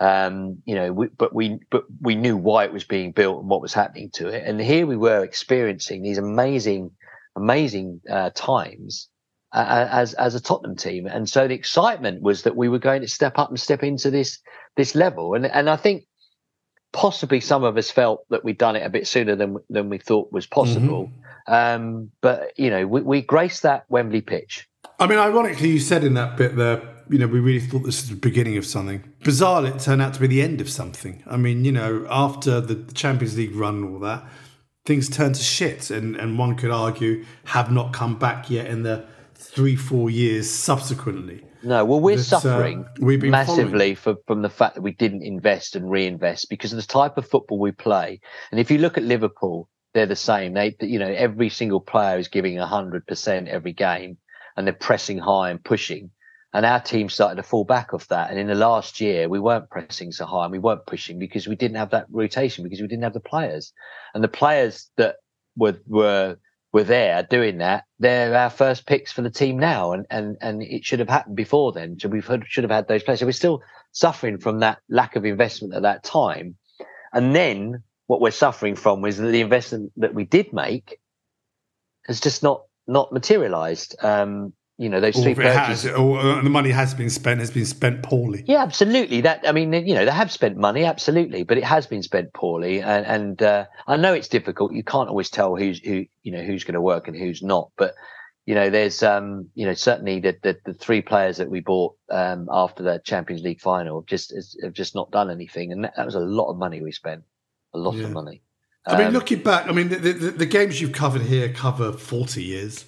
Um you know we, but we but we knew why it was being built and what was happening to it. And here we were experiencing these amazing amazing uh, times uh, as as a Tottenham team, and so the excitement was that we were going to step up and step into this this level, and and I think possibly some of us felt that we'd done it a bit sooner than than we thought was possible. Mm-hmm. Um, but you know, we, we graced that Wembley pitch. I mean, ironically, you said in that bit there, you know, we really thought this was the beginning of something. Bizarrely, it turned out to be the end of something. I mean, you know, after the Champions League run and all that, things turned to shit, and and one could argue have not come back yet in the three, four years subsequently. No, well, we're that, uh, suffering we've been massively for, from the fact that we didn't invest and reinvest because of the type of football we play. And if you look at Liverpool, they're the same. They, you know, every single player is giving hundred percent every game, and they're pressing high and pushing. And our team started to fall back off that. And in the last year, we weren't pressing so high and we weren't pushing because we didn't have that rotation because we didn't have the players. And the players that were were were there doing that, they're our first picks for the team now. And and and it should have happened before then. So we should have had those players. So we're still suffering from that lack of investment at that time. And then what we're suffering from is that the investment that we did make has just not not materialized. Um, you know, those Or three purchases. has, or uh, the money has been spent, has been spent poorly. Yeah, absolutely. That I mean, you know, they have spent money, absolutely, but it has been spent poorly. And, and uh, I know it's difficult. You can't always tell who's who, you know, who's going to work and who's not. But you know, there's um, you know, certainly the the, the three players that we bought um, after the Champions League final just have just not done anything, and that, that was a lot of money we spent, a lot Yeah. of money. I mean, Um, looking back, I mean, the, the, the games you've covered here cover 40 years.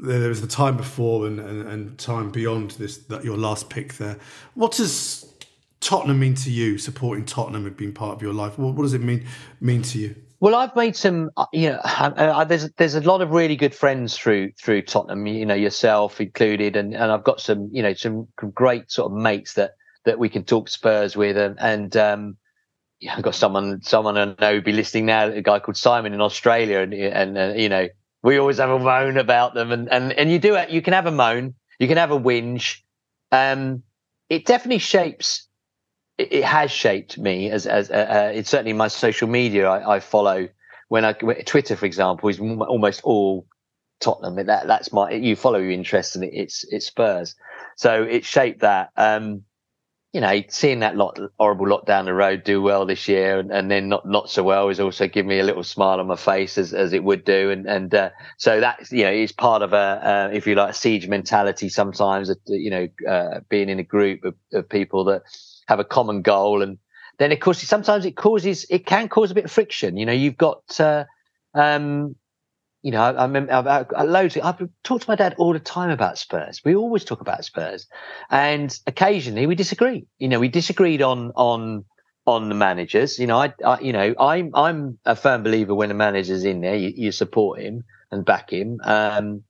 There was the time before and, and, and time beyond this, that your last pick there. What does Tottenham mean to you, supporting Tottenham and being part of your life? What, what does it mean mean to you? Well, I've made some. uh, You know, there's there's a lot of really good friends through through Tottenham. You know, yourself included, and and I've got some you know some great sort of mates that that we can talk Spurs with, and and um, yeah, I've got someone someone I know be listening now, a guy called Simon in Australia, and and uh, you know we always have a moan about them, and and and you do it. You can have a moan, you can have a whinge. Um, it definitely shapes it, it has shaped me as as uh, uh, it's certainly my social media I, I follow when I Twitter for example is almost all Tottenham that that's my you follow your interests and it, it's it's Spurs so it shaped that um you know seeing that lot horrible lot down the road do well this year and, and then not not so well is also giving me a little smile on my face as, as it would do. And and uh, so that's you know is part of a uh, if you like a siege mentality sometimes you know uh, being in a group of, of people that have a common goal. And then of course sometimes it causes it can cause a bit of friction. You know you've got uh, um you know, I, I remember I've, I've, loads. I've talked to my dad all the time about Spurs. We always talk about Spurs, and occasionally we disagree. You know, we disagreed on on on the managers. You know, I, I you know, I'm I'm a firm believer when a manager's in there, you, you support him and back him. Um,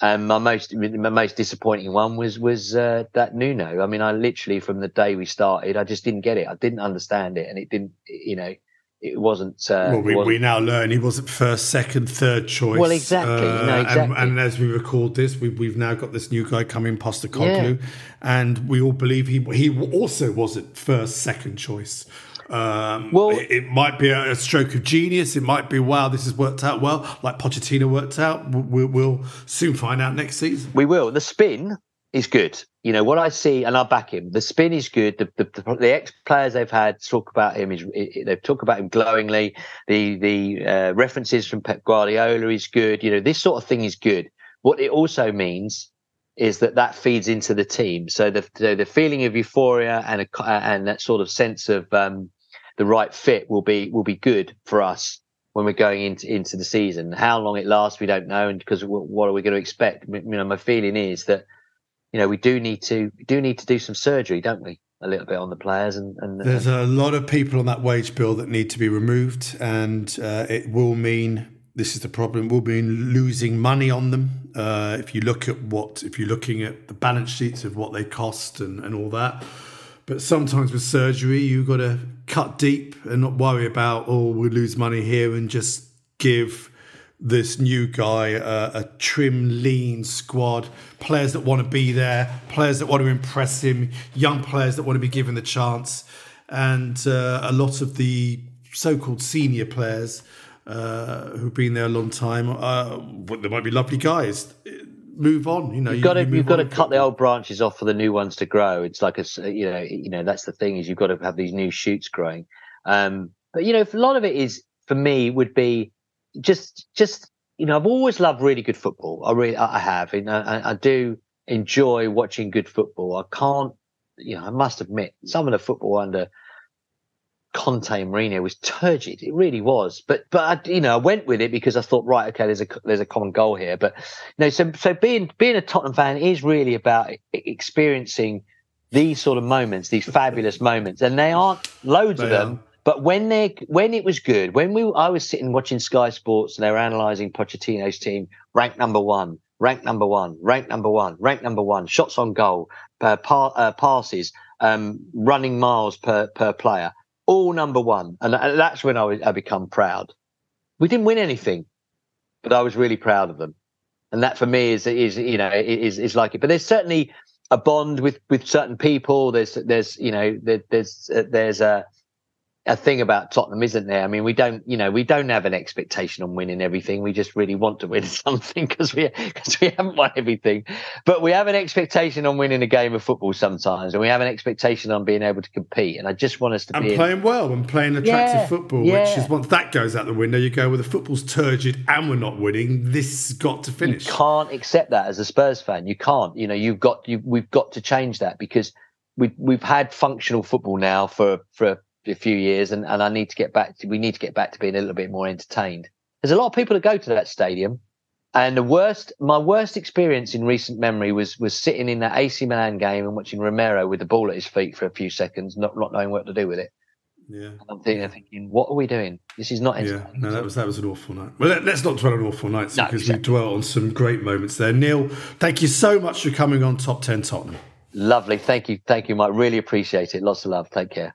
and my most my most disappointing one was was uh, that Nuno. I mean, I literally from the day we started, I just didn't get it. I didn't understand it, and it didn't. You know, it wasn't. Uh, well, we, wasn't- we now learn he wasn't first, second, third choice. Well, exactly, know, and- exactly. And, as we record this, we, we've now got this new guy coming, Postecoglou, and we all believe he he also wasn't first, second choice. Um, Well- it, it might be a, a stroke of genius. It might be wow, this has worked out well, like Pochettino worked out. We'll, we'll soon find out next season. We will. The spin is good. You know what I see, and I back him. The spin is good. The the, the, the ex players they've had talk about him is they talk about him glowingly. The the uh, references from Pep Guardiola is good. You know this sort of thing is good. What it also means is that that feeds into the team. So the the, the feeling of euphoria and a, and that sort of sense of um, the right fit will be will be good for us when we're going into into the season. How long it lasts, we don't know, and because what are we going to expect? You know, my feeling is that you know we do need to we do need to do some surgery, don't we? A little bit on the players, and, and There's a lot of people on that wage bill that need to be removed, and uh, it will mean this is the problem. We'll mean losing money on them. Uh, if you look at what, if you're looking at the balance sheets of what they cost and, and all that. But sometimes with surgery, you've got to cut deep and not worry about, oh, we lose money here and just give this new guy a, a trim, lean squad, players that want to be there, players that want to impress him, young players that want to be given the chance. And uh, a lot of the so called senior players uh, who've been there a long time, uh, they might be lovely guys. Move on, you know. you've got to you you've got to cut the old branches off for the new ones to grow. It's like a you know you know that's the thing is you've got to have these new shoots growing. Um, but you know a lot of it is for me would be just just you know I've always loved really good football. I really I have. You know, I, I do enjoy watching good football. I can't you know I must admit some of the football under Conte and Mourinho was turgid. It really was. But but I, you know, I went with it because I thought, right, okay, there's a there's a common goal here. But you know, so so being being a Tottenham fan is really about experiencing these sort of moments, these fabulous moments, and they aren't loads They of them. are. But when they when it was good, when we I was sitting watching Sky Sports and they were analysing Pochettino's team, ranked number one, ranked number one, ranked number one, ranked number one, shots on goal, uh, pa- passes, um, running miles per per player, all number one, and that's when I, was, I become proud. We didn't win anything, but I was really proud of them, and that for me is is you know is is like it. But there's certainly a bond with with certain people. There's there's you know there, there's uh, there's a a thing about Tottenham, isn't there? I mean, we don't, you know, we don't have an expectation on winning everything. We just really want to win something because we because we haven't won everything. But we have an expectation on winning a game of football sometimes, and we have an expectation on being able to compete. And I just want us to And be in- playing well and playing attractive Yeah, football, which is once that goes out the window, you go, well, the football's turgid and we're not winning. This has got to finish. You can't accept that as a Spurs fan. You can't. You know, you've got you. We've got to change that because we we've had functional football now for for a few years, and and I need to get back. To, we need to get back to being a little bit more entertained. There's a lot of people that go to that stadium, and the worst, my worst experience in recent memory was was sitting in that AC Milan game and watching Romero with the ball at his feet for a few seconds, not not knowing what to do with it. Yeah. And I'm thinking, thinking, what are we doing? This is not Yeah, no, that was that was an awful night. Well, let, us not dwell on awful nights No, because exactly. we dwell on some great moments there. Neil, thank you so much for coming on Top Ten Tottenham. Lovely, thank you, thank you, Mike. Really appreciate it. Lots of love. Take care.